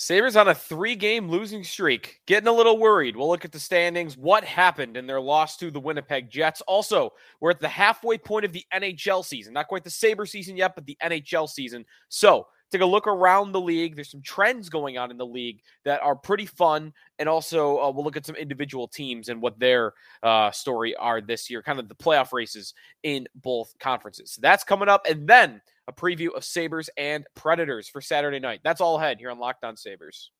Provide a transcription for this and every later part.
Sabres on a three game losing streak, getting a little worried. We'll look at the standings, what happened in their loss to the Winnipeg Jets. Also, we're at the halfway point of the NHL season. Not quite the Sabre season yet, but the NHL season. So, take a look around the league. There's some trends going on in the league that are pretty fun. And also, uh, we'll look at some individual teams and what their uh, story are this year, kind of the playoff races in both conferences. So, that's coming up. And then, a preview of Sabres and Predators for Saturday night. That's all ahead here on Locked On Sabres.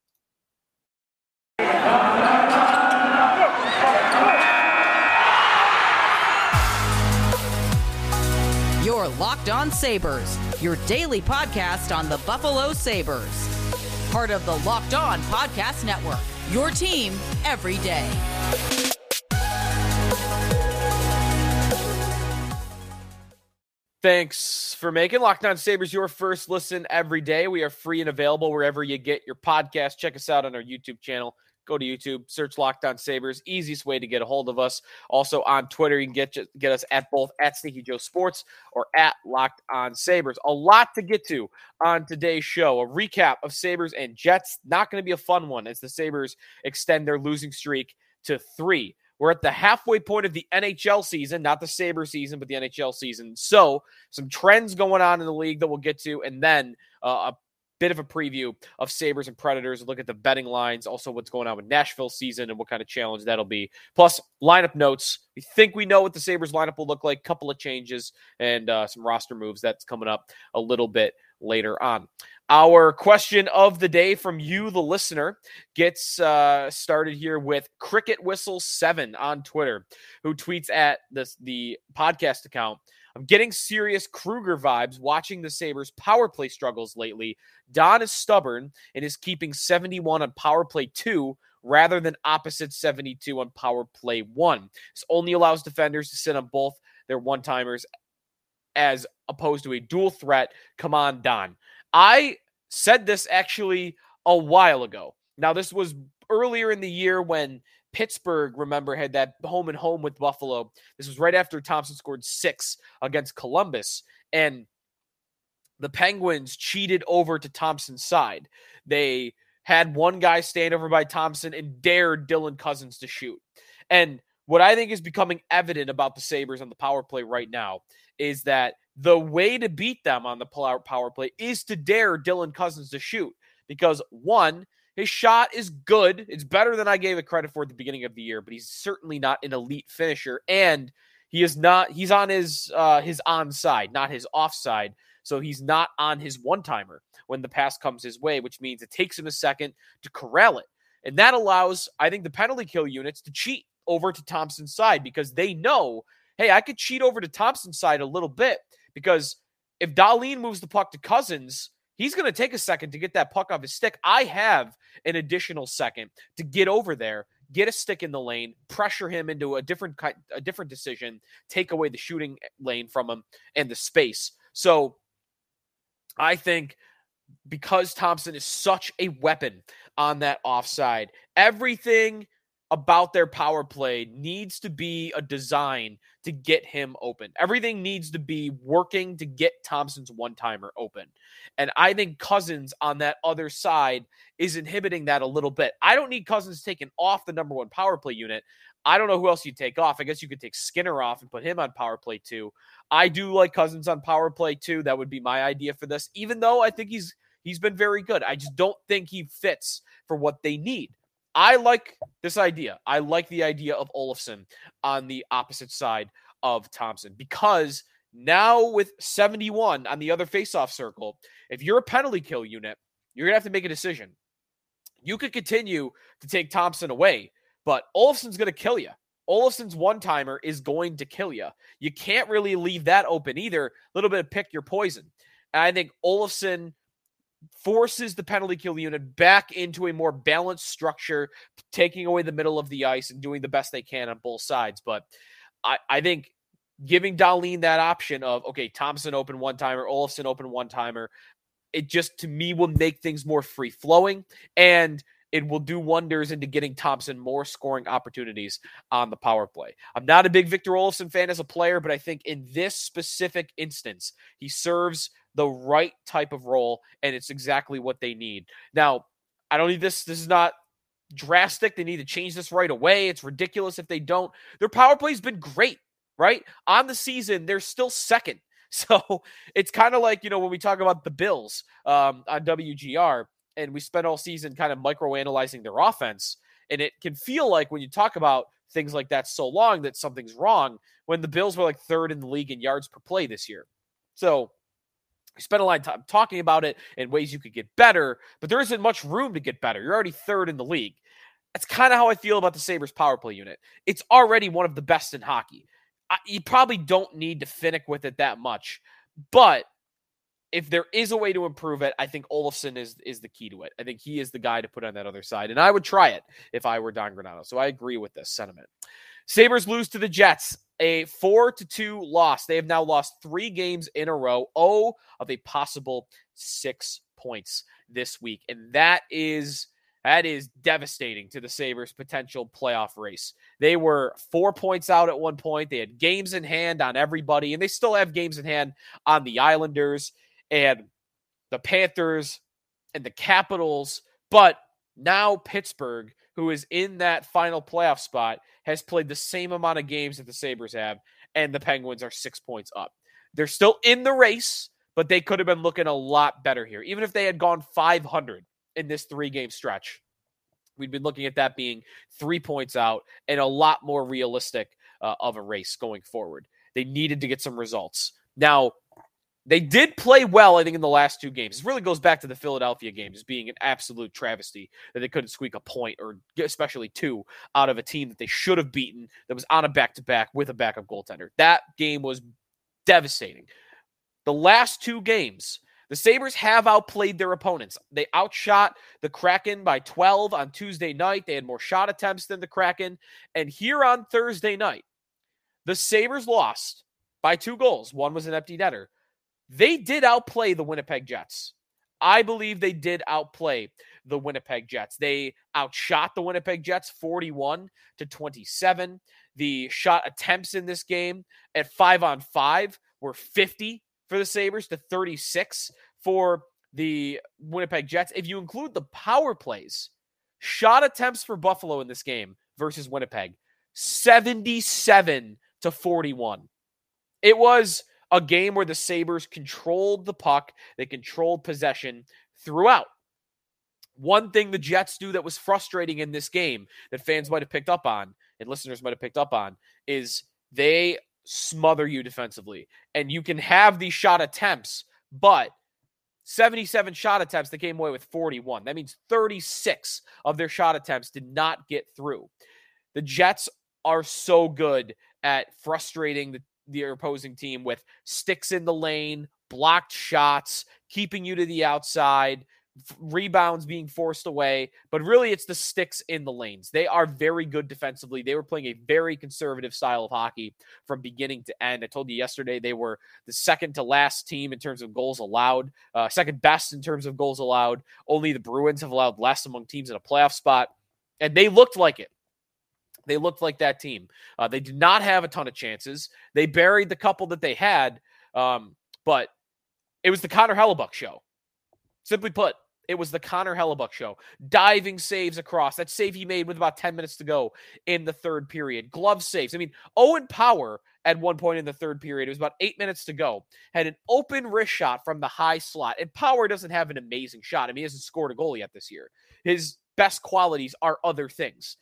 Your Locked On Sabres, your daily podcast on the Buffalo Sabres. Part of the Locked On Podcast Network, your team every day. Thanks for making Locked On Sabres your first listen every day. We are free and available wherever you get your podcast. Check us out on our YouTube channel. Go to YouTube, search Locked On Sabres. Easiest way to get a hold of us. Also on Twitter, you can get get us at both at Sneaky Joe Sports or at Locked On Sabres. A lot to get to on today's show. A recap of Sabres and Jets. Not going to be a fun one as the Sabres extend their losing streak to three. We're at the halfway point of the NHL season, not the Sabre season, but the NHL season. So, some trends going on in the league that we'll get to, and then uh, a bit of a preview of Sabres and Predators. Look at the betting lines, also what's going on with Nashville season and what kind of challenge that'll be. Plus, lineup notes. We think we know what the Sabres lineup will look like, couple of changes, and uh, some roster moves that's coming up a little bit later on. Our question of the day from you, the listener, gets uh, started here with Cricket Whistle Seven on Twitter, who tweets at this the podcast account. I'm getting serious Krueger vibes watching the Sabres power play struggles lately. Don is stubborn and is keeping 71 on power play two rather than opposite 72 on power play one. This only allows defenders to sit on both their one timers as opposed to a dual threat. Come on, Don. I said this actually a while ago. Now, this was earlier in the year when Pittsburgh, remember, had that home and home with Buffalo. This was right after Thompson scored six against Columbus. And the Penguins cheated over to Thompson's side. They had one guy stand over by Thompson and dared Dylan Cozens to shoot. And what I think is becoming evident about the Sabres on the power play right now is that the way to beat them on the power play is to dare Dylan Cozens to shoot because one, his shot is good. It's better than I gave it credit for at the beginning of the year, but he's certainly not an elite finisher and he is not he's on his uh his on side, not his off side. So he's not on his one timer when the pass comes his way, which means it takes him a second to corral it. And that allows, I think, the penalty kill units to cheat over to Thompson's side because they know, hey, I could cheat over to Thompson's side a little bit because if Dahlin moves the puck to Cozens, he's going to take a second to get that puck off his stick. I have an additional second to get over there, get a stick in the lane, pressure him into a different a different decision, take away the shooting eh, lane from him and the space. So I think because Thompson is such a weapon on that offside, everything about their power play needs to be a design to get him open. Everything needs to be working to get Thompson's one timer open. And I think Cozens on that other side is inhibiting that a little bit. I don't need Cozens taken off the number one power play unit. I don't know who else you take off. I guess you could take Skinner off and put him on power play two. I do like Cozens on power play too. That would be my idea for this, even though I think he's he's been very good. I just don't think he fits for what they need. I like this idea. I like the idea of Olofsson on the opposite side of Thompson because now with 71 on the other faceoff circle, if you're a penalty kill unit, you're going to have to make a decision. You could continue to take Thompson away, but Olofsson's going to kill you. Olofsson's one timer is going to kill you. You can't really leave that open either. A little bit of pick your poison. And I think Olofsson forces the penalty kill unit back into a more balanced structure, taking away the middle of the ice and doing the best they can on both sides. But I, I think giving Dahlin that option of, okay, Thompson open one timer, Olofsson open one timer, it just to me will make things more free flowing and it will do wonders into getting Thompson more scoring opportunities on the power play. I'm not a big Victor Olofsson fan as a player, but I think in this specific instance, he serves the right type of role, and it's exactly what they need. Now, I don't need this. This is not drastic. They need to change this right away. It's ridiculous if they don't. Their power play's been great, right? On the season, they're still second. So it's kind of like, you know, when we talk about the Bills um, on WGR and we spent all season kind of micro analyzing their offense. And it can feel like when you talk about things like that so long that something's wrong when the Bills were like third in the league in yards per play this year. So we spent a lot of time talking about it in ways you could get better, but there isn't much room to get better. You're already third in the league. That's kind of how I feel about the Sabres power play unit. It's already one of the best in hockey. I, you probably don't need to finick with it that much, but if there is a way to improve it, I think Olofsson is is the key to it. I think he is the guy to put on that other side, and I would try it if I were Don Granato. So I agree with this sentiment. Sabres lose to the Jets a four to two loss. They have now lost three games in a row, oh, of a possible six points this week. And that is that is devastating to the Sabres' potential playoff race. They were four points out at one point. They had games in hand on everybody, and they still have games in hand on the Islanders and the Panthers and the Capitals. But now Pittsburgh, who is in that final playoff spot, has played the same amount of games that the Sabres have, and the Penguins are six points up. They're still in the race, but they could have been looking a lot better here. Even if they had gone 500 in this three game stretch, we'd been looking at that being three points out and a lot more realistic uh, of a race going forward. They needed to get some results. Now, they did play well, I think, in the last two games. This really goes back to the Philadelphia game as being an absolute travesty that they couldn't squeak a point or especially two out of a team that they should have beaten that was on a back to back with a backup goaltender. That game was devastating. The last two games, the Sabres have outplayed their opponents. They outshot the Kraken by 12 on Tuesday night. They had more shot attempts than the Kraken. And here on Thursday night, the Sabres lost by two goals. One was an empty netter they did outplay the Winnipeg Jets. I believe they did outplay the Winnipeg Jets. They outshot the Winnipeg Jets 41 to 27. The shot attempts in this game at 5 on 5 were 50 for the Sabres to 36 for the Winnipeg Jets. If you include the power plays, shot attempts for Buffalo in this game versus Winnipeg 77 to 41. It was a game where the Sabres controlled the puck, they controlled possession throughout. One thing the Jets do that was frustrating in this game that fans might have picked up on and listeners might have picked up on is they smother you defensively. And you can have these shot attempts, but 77 shot attempts, they came away with 41. That means 36 of their shot attempts did not get through. The Jets are so good at frustrating the the opposing team with sticks in the lane, blocked shots, keeping you to the outside, rebounds being forced away. But really, it's the sticks in the lanes. They are very good defensively. They were playing a very conservative style of hockey from beginning to end. I told you yesterday they were the second to last team in terms of goals allowed, uh, second best in terms of goals allowed. Only the Bruins have allowed less among teams in a playoff spot. And they looked like it. They looked like that team. Uh, they did not have a ton of chances. They buried the couple that they had, um, but it was the Connor Hellebuyck show. Simply put, it was the Connor Hellebuyck show. Diving saves across. That save he made with about 10 minutes to go in the third period. Glove saves. I mean, Owen Power at one point in the third period, it was about eight minutes to go, had an open wrist shot from the high slot. And Power doesn't have an amazing shot. I mean, he hasn't scored a goal yet this year. His best qualities are other things.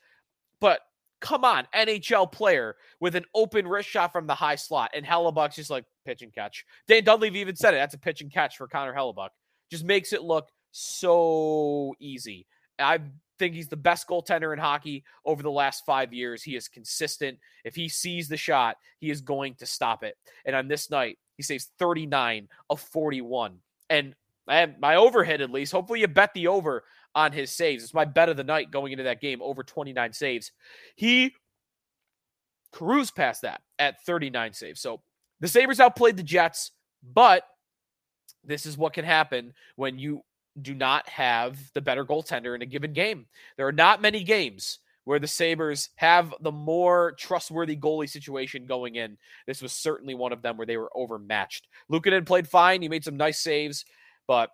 But come on, NHL player with an open wrist shot from the high slot, and Hellebuyck's just like pitch and catch. Dan Dunleavy even said it. That's a pitch and catch for Connor Hellebuyck. Just makes it look so easy. I think he's the best goaltender in hockey over the last five years. He is consistent. If he sees the shot, he is going to stop it. And on this night, he saves 39 of 41. And my overhead, at least, hopefully you bet the over on his saves. It's my bet of the night going into that game, over 29 saves. He cruised past that at 39 saves. So the Sabres outplayed the Jets, but this is what can happen when you do not have the better goaltender in a given game. There are not many games where the Sabres have the more trustworthy goalie situation going in. This was certainly one of them where they were overmatched. Luukkonen played fine. He made some nice saves, but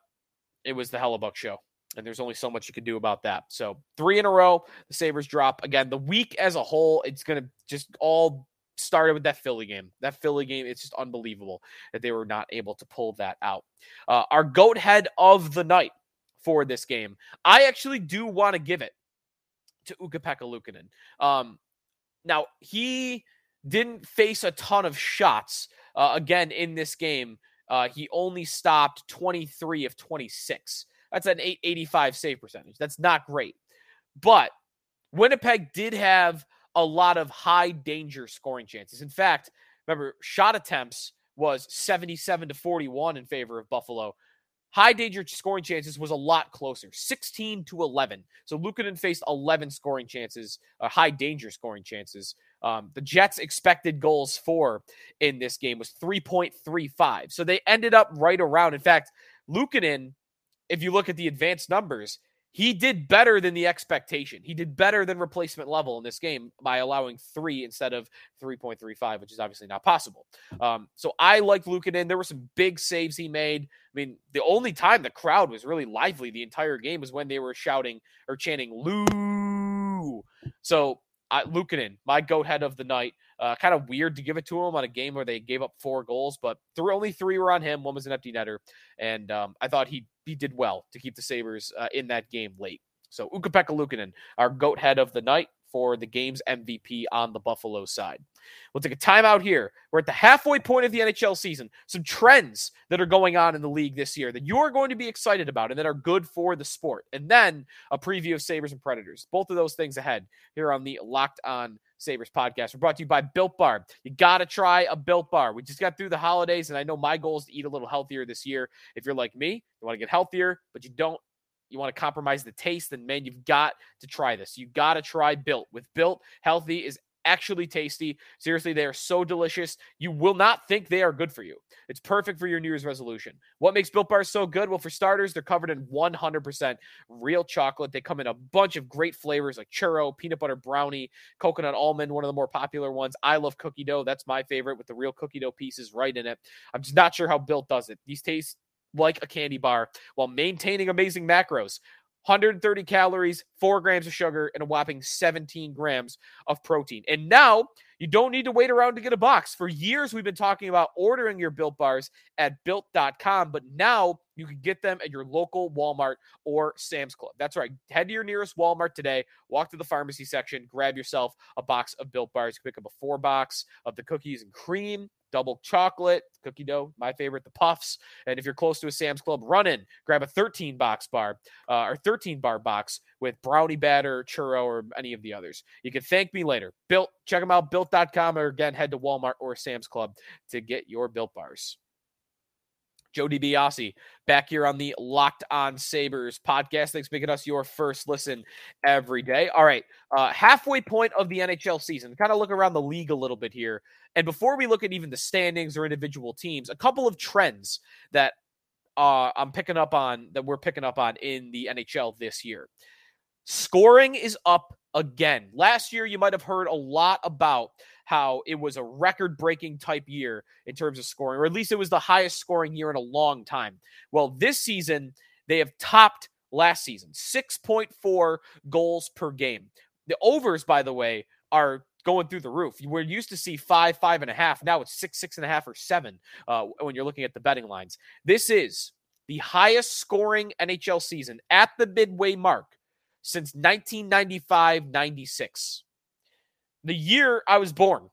it was the Hellebuyck show. And there's only so much you can do about that. So three in a row, the Sabres drop again. The week as a whole, it's to just all started with that Philly game. That Philly game, it's just unbelievable that they were not able to pull that out. Uh, our goat head of the night for this game, I actually do want to give it to Ukko-Pekka Luukkonen. Um, now he didn't face a ton of shots uh, again in this game. Uh, he only stopped 23 of 26. That's an 885 save percentage. That's not great. But Winnipeg did have a lot of high danger scoring chances. In fact, remember, shot attempts was 77 to 41 in favor of Buffalo. High danger scoring chances was a lot closer, 16 to 11. So Luukkonen faced 11 scoring chances, uh, high danger scoring chances. Um, the Jets' expected goals for in this game was 3.35. So they ended up right around. In fact, Luukkonen, if you look at the advanced numbers, he did better than the expectation. He did better than replacement level in this game by allowing three instead of 3.35, which is obviously not possible. Um, so I liked Luukkonen. There were some big saves he made. I mean, the only time the crowd was really lively the entire game was when they were shouting or chanting Lou. So uh, Luukkonen, my goat head of the night. Uh, kind of weird to give it to him on a game where they gave up four goals, but three, only three were on him. One was an empty netter, and um, I thought he he did well to keep the Sabres uh, in that game late. So Ukko-Pekka Luukkonen, our goat head of the night for the game's MVP on the Buffalo side. We'll take a timeout here. We're at the halfway point of the NHL season. Some trends that are going on in the league this year that you're going to be excited about and that are good for the sport. And then a preview of Sabres and Predators. Both of those things ahead here on the Locked On Sabres podcast. We're brought to you by Built Bar. You got to try a Built Bar. We just got through the holidays, and I know my goal is to eat a little healthier this year. If you're like me, you want to get healthier, but you don't you want to compromise the taste, then man, you've got to try this. You got to try Built. With Built, healthy is actually tasty. Seriously, they are so delicious. You will not think they are good for you. It's perfect for your New Year's resolution. What makes Built Bars so good? Well, for starters, they're covered in 100% real chocolate. They come in a bunch of great flavors like churro, peanut butter brownie, coconut almond, one of the more popular ones. I love cookie dough. That's my favorite with the real cookie dough pieces right in it. I'm just not sure how Built does it. These taste like a candy bar while maintaining amazing macros. 130 calories, four grams of sugar, and a whopping 17 grams of protein. And now you don't need to wait around to get a box. For years, we've been talking about ordering your built bars at built.com, but now you can get them at your local Walmart or Sam's Club. That's right. Head to your nearest Walmart today, walk to the pharmacy section, grab yourself a box of built bars. You pick up a four box of the cookies and cream double chocolate, cookie dough, my favorite, the puffs. And if you're close to a Sam's Club, run in, grab a 13 box bar uh, or 13 bar box with brownie batter, churro, or any of the others. You can thank me later. Built, check them out, built.com, or again, head to Walmart or Sam's Club to get your built bars. Joe DiBiase back here on the Locked On Sabres podcast. Thanks for making us your first listen every day. All right, uh, halfway point of the NHL season. Kind of look around the league a little bit here. And before we look at even the standings or individual teams, a couple of trends that uh, I'm picking up on that we're picking up on in the NHL this year. Scoring is up again. Last year, you might have heard a lot about how it was a record breaking type year in terms of scoring, or at least it was the highest scoring year in a long time. Well, this season, they have topped last season 6.4 goals per game. The overs, by the way, are going through the roof. We're used to see five, five and a half. Now it's six, six and a half, or seven uh, when you're looking at the betting lines. This is the highest scoring NHL season at the midway mark since 1995 96 the year I was born.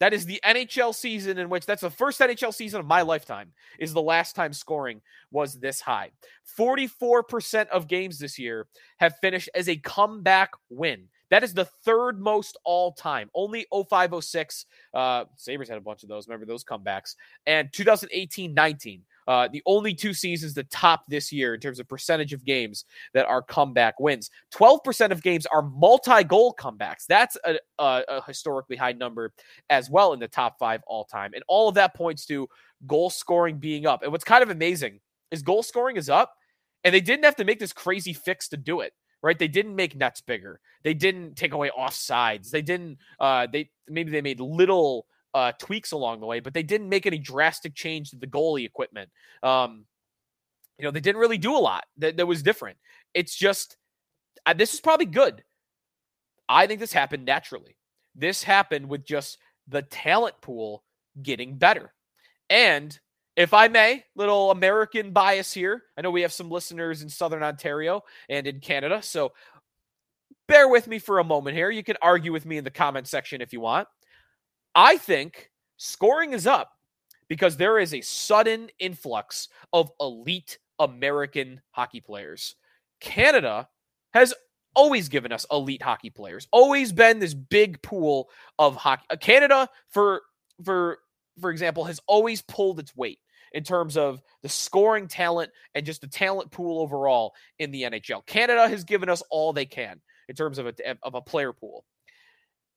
That is the NHL season in which that's the first NHL season of my lifetime is the last time scoring was this high. 44% of games this year have finished as a comeback win. That is the third most all time. Only 0506. Uh, Sabres had a bunch of those. Remember those comebacks. And 2018 19. Uh, the only two seasons that top this year in terms of percentage of games that are comeback wins. 12% of games are multi goal comebacks. That's a, a, a historically high number as well in the top five all time. And all of that points to goal scoring being up. And what's kind of amazing is goal scoring is up, and they didn't have to make this crazy fix to do it right? They didn't make nets bigger. They didn't take away offsides. They didn't. Uh, they maybe they made little uh, tweaks along the way, but they didn't make any drastic change to the goalie equipment. Um, you know, they didn't really do a lot that, that was different. It's just, this is probably good. I think this happened naturally. This happened with just the talent pool getting better. And if I may, little American bias here. I know we have some listeners in Southern Ontario and in Canada. So bear with me for a moment here. You can argue with me in the comment section if you want. I think scoring is up because there is a sudden influx of elite American hockey players. Canada has always given us elite hockey players. Always been this big pool of hockey. Uh, Canada for for for example has always pulled its weight in terms of the scoring talent and just the talent pool overall in the NHL. Canada has given us all they can in terms of a of a player pool.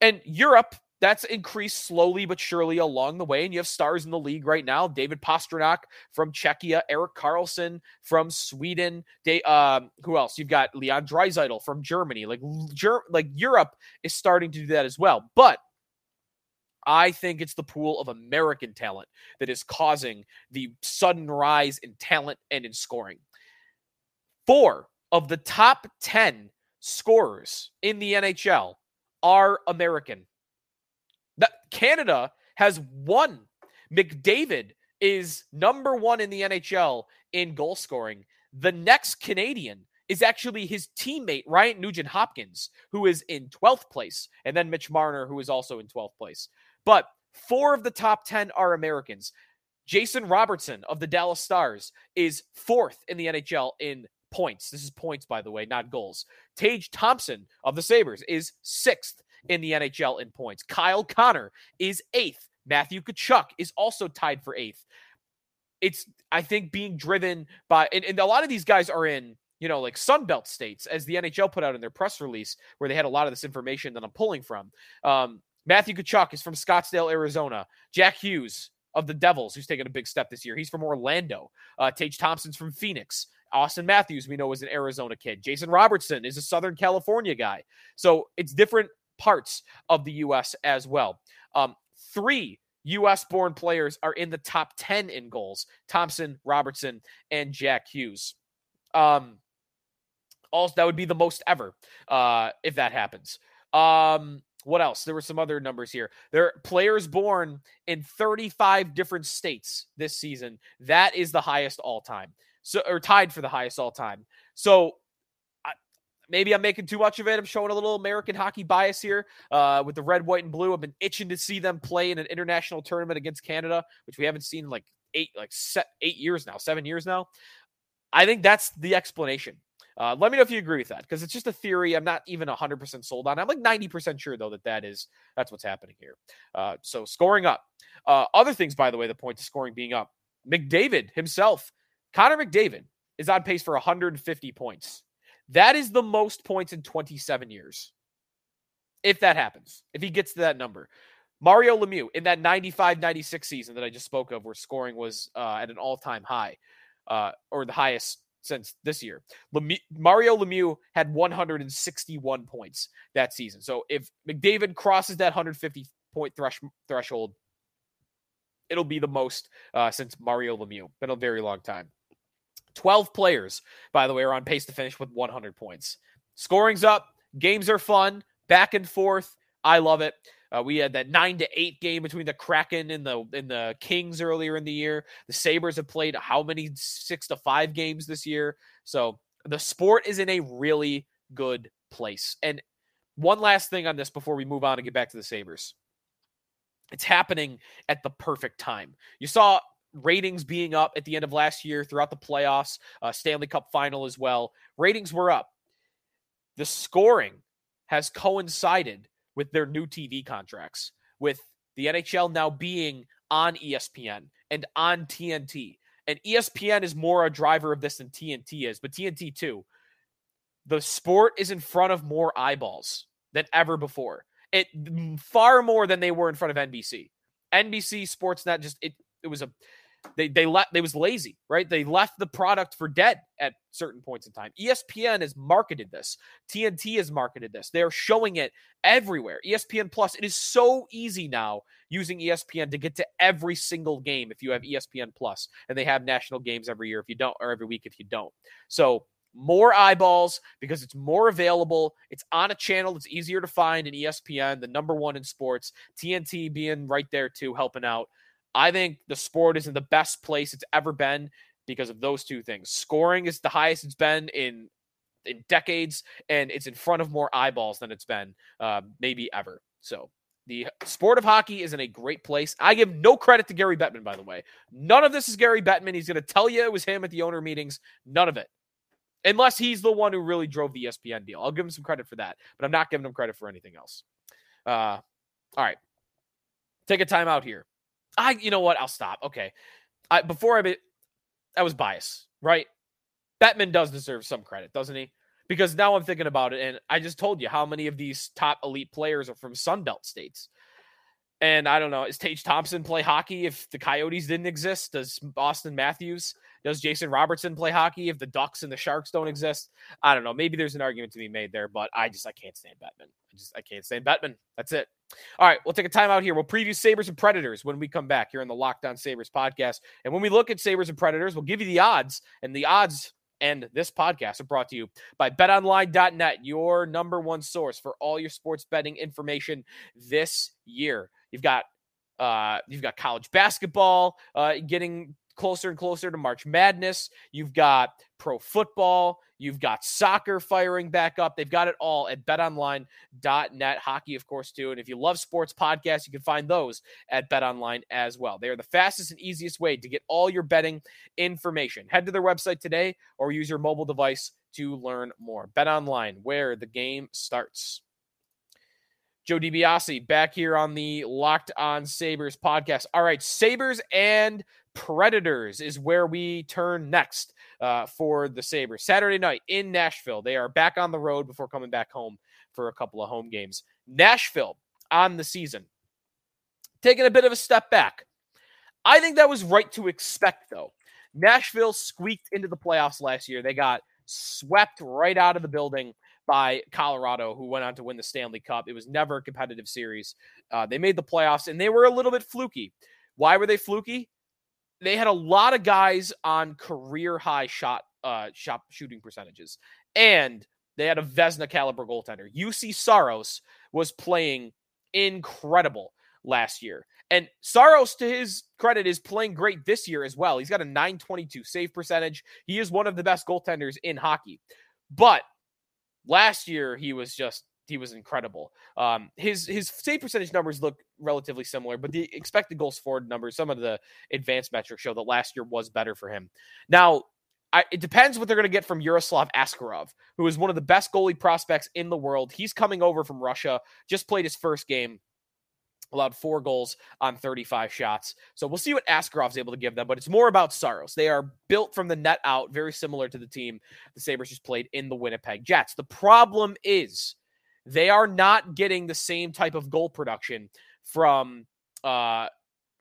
And Europe that's increased slowly but surely along the way. And you have stars in the league right now David Pastrnak from Czechia, Erik Karlsson from Sweden. They, um, who else? You've got Leon Draisaitl from Germany. Like, Ger- like Europe is starting to do that as well. But I think it's the pool of American talent that is causing the sudden rise in talent and in scoring. Four of the top 10 scorers in the NHL are American. Canada has won. McDavid is number one in the NHL in goal scoring. The next Canadian is actually his teammate, Ryan Nugent Hopkins, who is in 12th place, and then Mitch Marner, who is also in 12th place. But four of the top 10 are Americans. Jason Robertson of the Dallas Stars is fourth in the NHL in points. This is points, by the way, not goals. Tage Thompson of the Sabres is sixth in the NHL in points. Kyle Connor is eighth. Matthew Tkachuk is also tied for eighth. It's, I think, being driven by, and, and a lot of these guys are in, you know, like Sunbelt states, as the NHL put out in their press release, where they had a lot of this information that I'm pulling from. Um, Matthew Tkachuk is from Scottsdale, Arizona. Jack Hughes of the Devils, who's taken a big step this year. He's from Orlando. Uh, Tage Thompson's from Phoenix. Auston Matthews, we know, is an Arizona kid. Jason Robertson is a Southern California guy. So it's different parts of the U.S. as well. Um, three U.S. born players are in the top 10 in goals Thompson, Robertson, and Jack Hughes. Um, also, that would be the most ever uh, if that happens. Um, what else? There were some other numbers here. There are players born in 35 different states this season. That is the highest all time. So or tied for the highest all time. So maybe I'm making too much of it. I'm showing a little American hockey bias here uh, with the red, white, and blue. I've been itching to see them play in an international tournament against Canada, which we haven't seen like eight, like eight years now, seven years now. I think that's the explanation. Uh, let me know if you agree with that because it's just a theory. I'm not even 100% sold on. I'm like 90% sure though that that is that's what's happening here. Uh, so scoring up. Uh, other things, by the way, the point to scoring being up. McDavid himself, Connor McDavid, is on pace for 150 points that is the most points in 27 years. If that happens, if he gets to that number. Mario Lemieux in that 95 96 season that I just spoke of, where scoring was uh, at an all time high, uh, or the highest since this year. Lemieux, Mario Lemieux had 161 points that season. So if McDavid crosses that 150 point thresh, threshold, it'll be the most uh, since Mario Lemieux. Been a very long time. 12 players, by the way, are on pace to finish with 100 points. Scoring's up, games are fun, back and forth. I love it. Uh, we had that nine to eight game between the Kraken and the and the Kings earlier in the year. The Sabres have played how many six to five games this year? So the sport is in a really good place. And one last thing on this before we move on and get back to the Sabres. It's happening at the perfect time. You saw ratings being up at the end of last year throughout the playoffs, uh, Stanley Cup final as well. Ratings were up. The scoring has coincided with their new TV contracts, with the NHL now being on ESPN and on TNT. And ESPN is more a driver of this than TNT is, but TNT too. The sport is in front of more eyeballs than ever before. It far more than they were in front of NBC. NBC Sportsnet just it it was a they they left they was lazy, right? They left the product for dead at certain points in time. ESPN has marketed this. TNT has marketed this. They're showing it everywhere. ESPN Plus, it is so easy now using ESPN to get to every single game if you have ESPN And they have national games every year if you don't or every week if you don't. So more eyeballs because it's more available. It's on a channel that's easier to find in ESPN, the number one in sports. TNT being right there too, helping out. I think the sport is in the best place it's ever been because of those two things. Scoring is the highest it's been in in decades, and it's in front of more eyeballs than it's been uh, maybe ever. So the sport of hockey is in a great place. I give no credit to Gary Bettman, by the way. None of this is Gary Bettman. He's going to tell you it was him at the owner meetings. None of it. Unless he's the one who really drove the ESPN deal. I'll give him some credit for that, but I'm not giving him credit for anything else. Uh, all right. Take a time out here. I, you know what? I'll stop. Okay. I, before I, be, I was biased, right? Bettman does deserve some credit, doesn't he? Because now I'm thinking about it, and I just told you how many of these top elite players are from Sunbelt states. And I don't know, is Tage Thompson play hockey if the Coyotes didn't exist? Does Auston Matthews, does Jason Robertson play hockey if the Ducks and the Sharks don't exist? I don't know. Maybe there's an argument to be made there, but I just I can't stand Bettman. I just I can't stand Bettman. That's it. All right, we'll take a time out here. We'll preview Sabres and Predators when we come back here on the Locked On Sabres podcast. And when we look at Sabres and Predators, we'll give you the odds. And the odds and this podcast are brought to you by betonline.net, your number one source for all your sports betting information this year. You've got uh, you've got college basketball uh, getting closer and closer to March Madness. You've got pro football. You've got soccer firing back up. They've got it all at betonline.net. Hockey, of course, too. And if you love sports podcasts, you can find those at betonline as well. They are the fastest and easiest way to get all your betting information. Head to their website today or use your mobile device to learn more. BetOnline, where the game starts. Joe DiBiase back here on the Locked On Sabres podcast. All right, Sabres and Predators is where we turn next uh, for the Sabres. Saturday night in Nashville. They are back on the road before coming back home for a couple of home games. Nashville on the season. Taking a bit of a step back. I think that was right to expect, though. Nashville squeaked into the playoffs last year. They got swept right out of the building by Colorado, who went on to win the Stanley Cup. It was never a competitive series. Uh, they made the playoffs, and they were a little bit fluky. Why were they fluky? They had a lot of guys on career high shot uh, shot shooting percentages, and they had a Vezina caliber goaltender. Juuse Saros was playing incredible last year. And Saros, to his credit, is playing great this year as well. He's got a 922 save percentage. He is one of the best goaltenders in hockey. But Last year, he was just he was incredible. Um, his his save percentage numbers look relatively similar, but the expected goals forward numbers, some of the advanced metrics show that last year was better for him. Now, I, it depends what they're going to get from Yaroslav Askarov, who is one of the best goalie prospects in the world. He's coming over from Russia, just played his first game allowed four goals on 35 shots. So we'll see what Askarov's able to give them, but it's more about Saros. They are built from the net out, very similar to the team the Sabres just played in the Winnipeg Jets. The problem is they are not getting the same type of goal production from uh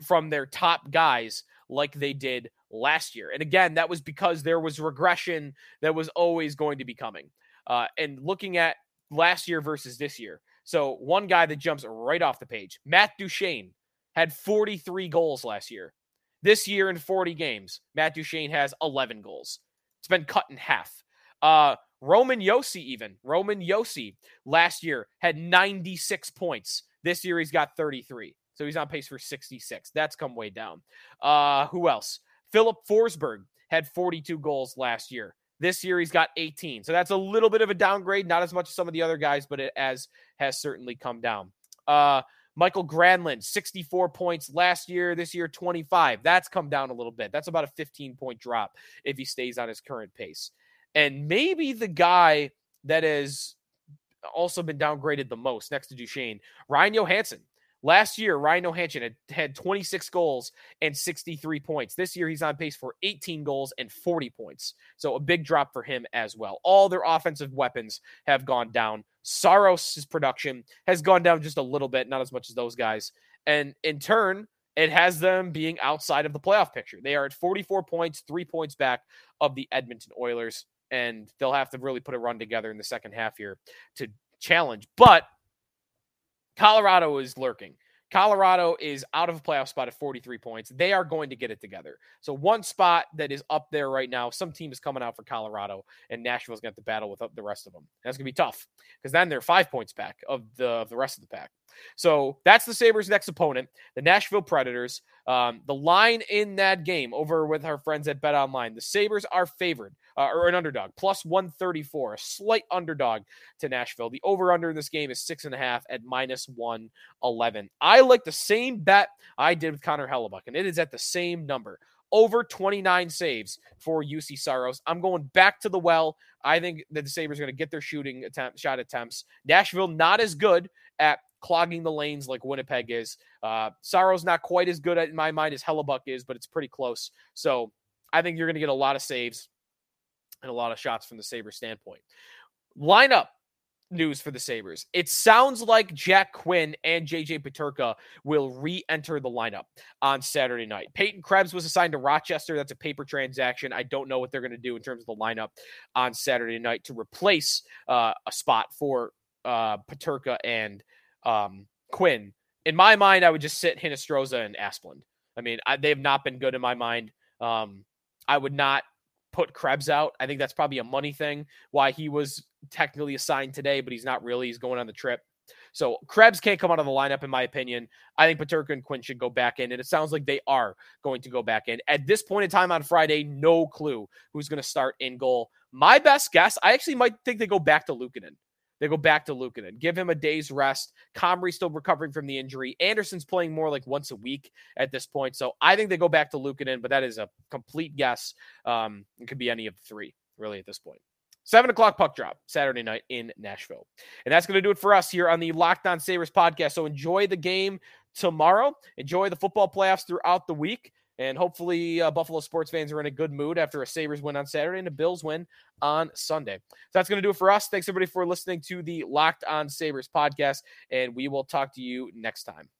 from their top guys like they did last year. And again, that was because there was regression that was always going to be coming. Uh, and looking at last year versus this year, so one guy that jumps right off the page, Matt Duchene, had 43 goals last year. This year in 40 games, Matt Duchene has 11 goals. It's been cut in half. Uh, Roman Josi, even Roman Josi, last year had 96 points. This year he's got 33, so he's on pace for 66. That's come way down. Uh, who else? Filip Forsberg had 42 goals last year. This year he's got 18. So that's a little bit of a downgrade, not as much as some of the other guys, but it as has certainly come down. Uh Mikael Granlund, 64 points last year, this year 25. That's come down a little bit. That's about a 15 point drop if he stays on his current pace. And maybe the guy that has also been downgraded the most next to Duchene, Ryan Johansen, Last year, Ryan Johansen had, had 26 goals and 63 points. This year, he's on pace for 18 goals and 40 points. So a big drop for him as well. All their offensive weapons have gone down. Saros' production has gone down just a little bit, not as much as those guys. And in turn, it has them being outside of the playoff picture. They are at 44 points, three points back of the Edmonton Oilers, and they'll have to really put a run together in the second half here to challenge. But Colorado is lurking. Colorado is out of a playoff spot at 43 points. They are going to get it together. So one spot that is up there right now, some team is coming out for Colorado, and Nashville's going to battle with the rest of them. That's going to be tough because then they're five points back of the of the rest of the pack. So that's the Sabres' next opponent, the Nashville Predators. Um, the line in that game over with our friends at Bet Online, the Sabres are favored uh, or an underdog, plus 134, a slight underdog to Nashville. The over under in this game is six and a half at minus 111. I like the same bet I did with Connor Hellebuyck, and it is at the same number over 29 saves for Juuse Saros. I'm going back to the well. I think that the Sabres are going to get their shooting attempt, shot attempts. Nashville not as good at clogging the lanes like Winnipeg is. Uh, Saros not quite as good in my mind as Hellebuyck is, but it's pretty close. So I think you're going to get a lot of saves and a lot of shots from the Sabres standpoint. Lineup news for the Sabres. It sounds like Jack Quinn and JJ Peterka will re enter the lineup on Saturday night. Peyton Krebs was assigned to Rochester. That's a paper transaction. I don't know what they're going to do in terms of the lineup on Saturday night to replace uh, a spot for uh, Peterka and um, Quinn. In my mind, I would just sit Hinostroza and Asplund. I mean, I, they have not been good in my mind. Um, I would not put Krebs out. I think that's probably a money thing. Why he was technically assigned today, but he's not really. He's going on the trip. So Krebs can't come out of the lineup, in my opinion. I think Peterka and Quinn should go back in, and it sounds like they are going to go back in. At this point in time on Friday, no clue who's going to start in goal. My best guess, I actually might think they go back to Luukkonen. They go back to Luukkonen, give him a day's rest. Comrie's still recovering from the injury. Anderson's playing more like once a week at this point. So I think they go back to Luukkonen, but that is a complete guess. Um, it could be any of the three, really, at this point. Seven o'clock puck drop Saturday night in Nashville. And that's going to do it for us here on the Locked On Sabres podcast. So enjoy the game tomorrow. Enjoy the football playoffs throughout the week. And hopefully, uh, Buffalo sports fans are in a good mood after a Sabres win on Saturday and a Bills win on Sunday. So that's going to do it for us. Thanks, everybody, for listening to the Locked On Sabres podcast. And we will talk to you next time.